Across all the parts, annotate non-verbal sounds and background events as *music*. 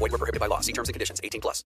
Void were prohibited by law. See terms and conditions. 18 plus.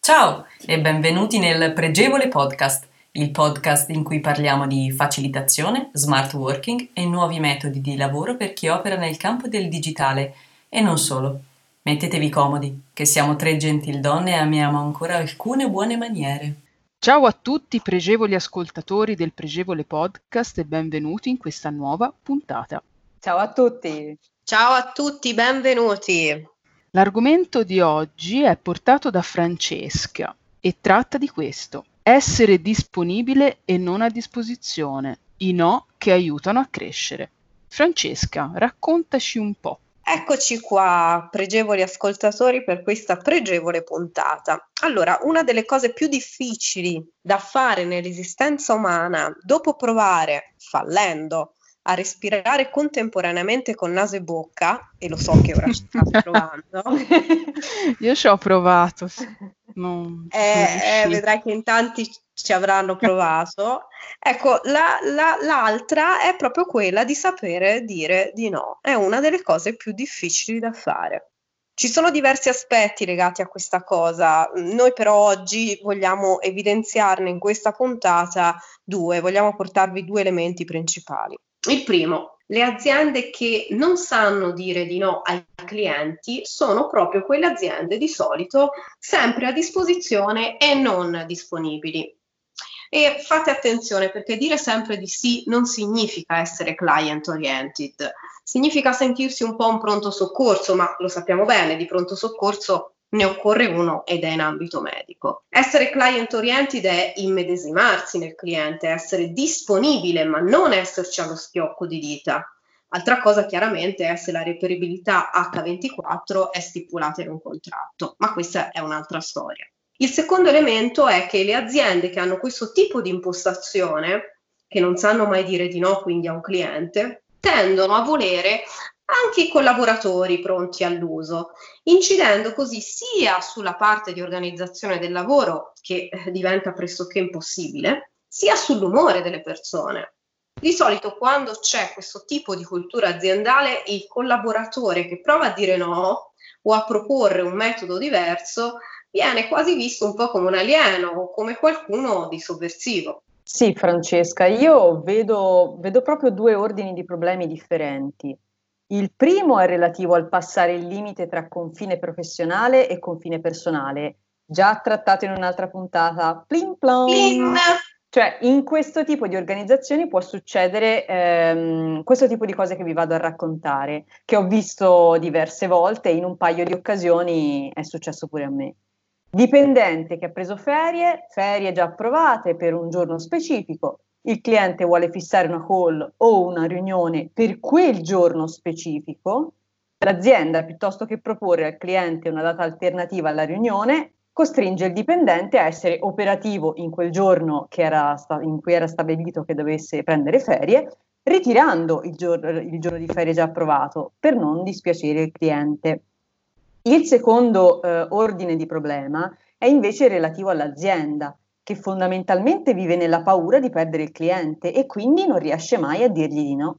Ciao e benvenuti nel Pregevole Podcast, il podcast in cui parliamo di facilitazione, smart working e nuovi metodi di lavoro per chi opera nel campo del digitale e non solo. Mettetevi comodi, che siamo tre gentildonne e amiamo ancora alcune buone maniere. Ciao a tutti pregevoli ascoltatori del Pregevole Podcast e benvenuti in questa nuova puntata. Ciao a tutti. Ciao a tutti, benvenuti. L'argomento di oggi è portato da Francesca e tratta di questo. Essere disponibile e non a disposizione. I no che aiutano a crescere. Francesca, raccontaci un po'. Eccoci qua, pregevoli ascoltatori, per questa pregevole puntata. Allora, una delle cose più difficili da fare nell'esistenza umana, dopo provare, fallendo, a respirare contemporaneamente con naso e bocca, e lo so che ora ci state *laughs* provando. Io ci ho provato. *laughs* Non eh, eh, vedrai che in tanti ci avranno provato. *laughs* ecco, la, la, l'altra è proprio quella di sapere dire di no. È una delle cose più difficili da fare. Ci sono diversi aspetti legati a questa cosa, noi però oggi vogliamo evidenziarne in questa puntata due, vogliamo portarvi due elementi principali. Il primo, le aziende che non sanno dire di no ai clienti sono proprio quelle aziende di solito sempre a disposizione e non disponibili. E fate attenzione perché dire sempre di sì non significa essere client oriented, significa sentirsi un po' un pronto soccorso, ma lo sappiamo bene, di pronto soccorso ne occorre uno ed è in ambito medico. Essere client oriented è immedesimarsi nel cliente, essere disponibile ma non esserci allo schiocco di dita. Altra cosa chiaramente è se la reperibilità H24 è stipulata in un contratto, ma questa è un'altra storia. Il secondo elemento è che le aziende che hanno questo tipo di impostazione, che non sanno mai dire di no quindi a un cliente, tendono a volere anche i collaboratori pronti all'uso, incidendo così sia sulla parte di organizzazione del lavoro, che eh, diventa pressoché impossibile, sia sull'umore delle persone. Di solito quando c'è questo tipo di cultura aziendale, il collaboratore che prova a dire no o a proporre un metodo diverso viene quasi visto un po' come un alieno o come qualcuno di sovversivo. Sì, Francesca, io vedo, vedo proprio due ordini di problemi differenti. Il primo è relativo al passare il limite tra confine professionale e confine personale, già trattato in un'altra puntata. Plin plon. Plin. Cioè, in questo tipo di organizzazioni può succedere ehm, questo tipo di cose che vi vado a raccontare, che ho visto diverse volte e in un paio di occasioni è successo pure a me. Dipendente che ha preso ferie, ferie già approvate per un giorno specifico, il cliente vuole fissare una call o una riunione per quel giorno specifico, l'azienda piuttosto che proporre al cliente una data alternativa alla riunione, costringe il dipendente a essere operativo in quel giorno sta- in cui era stabilito che dovesse prendere ferie, ritirando il, gior- il giorno di ferie già approvato per non dispiacere il cliente. Il secondo eh, ordine di problema è invece relativo all'azienda che fondamentalmente vive nella paura di perdere il cliente e quindi non riesce mai a dirgli di no.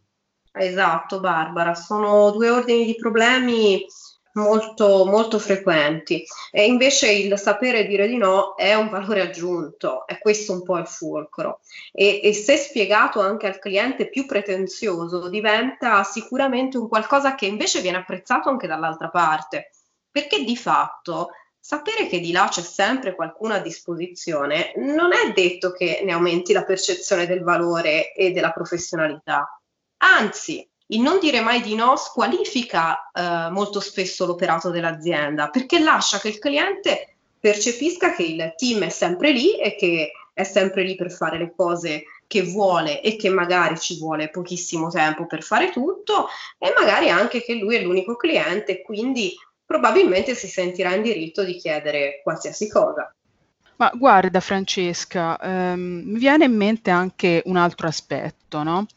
Esatto, Barbara, sono due ordini di problemi molto, molto frequenti. E invece il sapere dire di no è un valore aggiunto, è questo un po' il fulcro. E, e se spiegato anche al cliente più pretenzioso diventa sicuramente un qualcosa che invece viene apprezzato anche dall'altra parte, perché di fatto sapere che di là c'è sempre qualcuno a disposizione non è detto che ne aumenti la percezione del valore e della professionalità. Anzi, il non dire mai di no squalifica eh, molto spesso l'operato dell'azienda perché lascia che il cliente percepisca che il team è sempre lì e che è sempre lì per fare le cose che vuole e che magari ci vuole pochissimo tempo per fare tutto e magari anche che lui è l'unico cliente, quindi probabilmente si sentirà in diritto di chiedere qualsiasi cosa. Ma guarda Francesca, ehm, mi viene in mente anche un altro aspetto, no?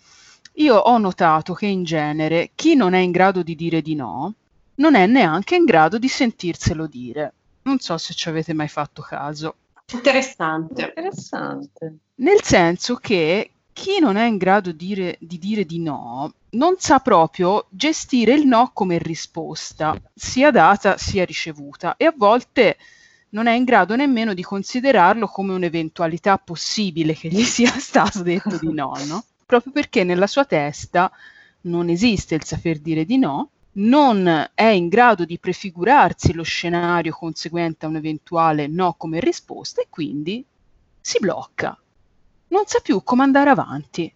Io ho notato che in genere chi non è in grado di dire di no, non è neanche in grado di sentirselo dire. Non so se ci avete mai fatto caso. Interessante. Interessante. Nel senso che chi non è in grado di dire, di dire di no non sa proprio gestire il no come risposta, sia data sia ricevuta, e a volte non è in grado nemmeno di considerarlo come un'eventualità possibile che gli *laughs* sia stato detto di no, no? Proprio perché nella sua testa non esiste il saper dire di no, non è in grado di prefigurarsi lo scenario conseguente a un eventuale no come risposta e quindi si blocca, non sa più come andare avanti.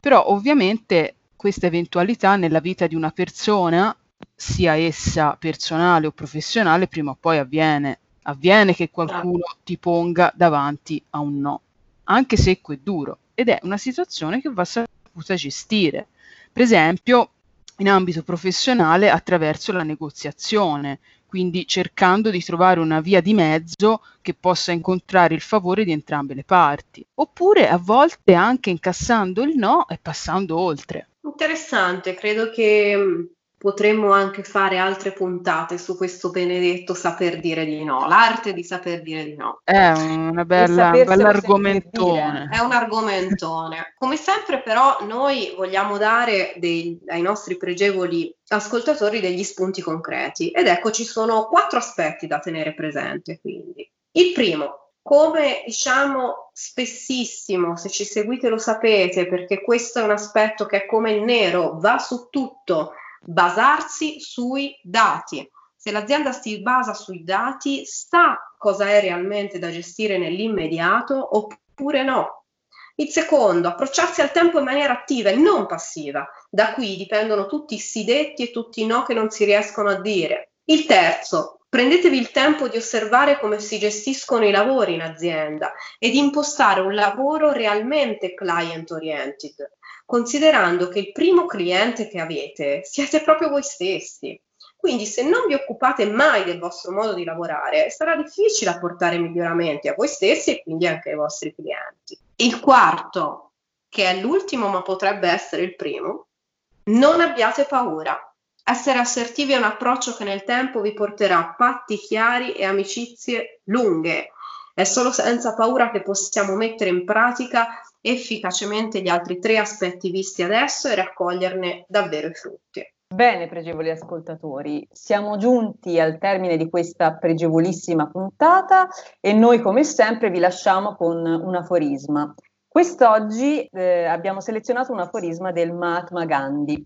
Però ovviamente questa eventualità nella vita di una persona, sia essa personale o professionale, prima o poi avviene. Avviene che qualcuno ti ponga davanti a un no, anche secco e duro, ed è una situazione che va saputa gestire. Per esempio, in ambito professionale attraverso la negoziazione, quindi cercando di trovare una via di mezzo che possa incontrare il favore di entrambe le parti, oppure a volte anche incassando il no e passando oltre. Interessante, credo che mm, potremmo anche fare altre puntate su questo benedetto saper dire di no, l'arte di saper dire di no. È una bella, un bell'argomentone. È un argomentone. Come sempre però noi vogliamo dare dei, ai nostri pregevoli ascoltatori degli spunti concreti ed ecco ci sono quattro aspetti da tenere presente quindi. Il primo, come diciamo spessissimo, se ci seguite lo sapete, perché questo è un aspetto che è come il nero, va su tutto, basarsi sui dati. Se l'azienda si basa sui dati, sa cosa è realmente da gestire nell'immediato oppure no. Il secondo, approcciarsi al tempo in maniera attiva e non passiva. Da qui dipendono tutti i sì detti e tutti i no che non si riescono a dire. Il terzo, prendetevi il tempo di osservare come si gestiscono i lavori in azienda e di impostare un lavoro realmente client oriented considerando che il primo cliente che avete siete proprio voi stessi. Quindi se non vi occupate mai del vostro modo di lavorare, sarà difficile apportare miglioramenti a voi stessi e quindi anche ai vostri clienti. Il quarto, che è l'ultimo ma potrebbe essere il primo, non abbiate paura. Essere assertivi è un approccio che nel tempo vi porterà patti chiari e amicizie lunghe. È solo senza paura che possiamo mettere in pratica efficacemente gli altri tre aspetti visti adesso e raccoglierne davvero i frutti. Bene, pregevoli ascoltatori, siamo giunti al termine di questa pregevolissima puntata e noi come sempre vi lasciamo con un aforisma. Quest'oggi eh, abbiamo selezionato un aforisma del Mahatma Gandhi.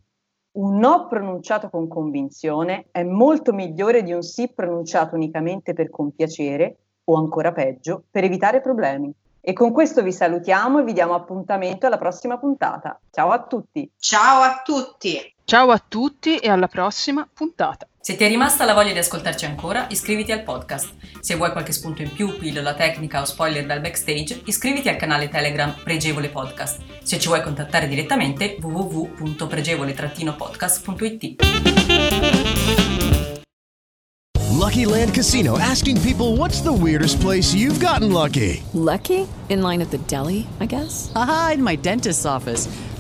Un no pronunciato con convinzione è molto migliore di un sì pronunciato unicamente per compiacere o ancora peggio, per evitare problemi. E con questo vi salutiamo e vi diamo appuntamento alla prossima puntata. Ciao a tutti. Ciao a tutti. Ciao a tutti e alla prossima puntata. Se ti è rimasta la voglia di ascoltarci ancora, iscriviti al podcast. Se vuoi qualche spunto in più, pillola tecnica o spoiler dal backstage, iscriviti al canale Telegram Pregevole Podcast. Se ci vuoi contattare direttamente, www.pregevole-podcast.it. Lucky Land Casino asking people what's the weirdest place you've gotten lucky? Lucky? In line at the deli, I guess? Aha, in my dentist's office.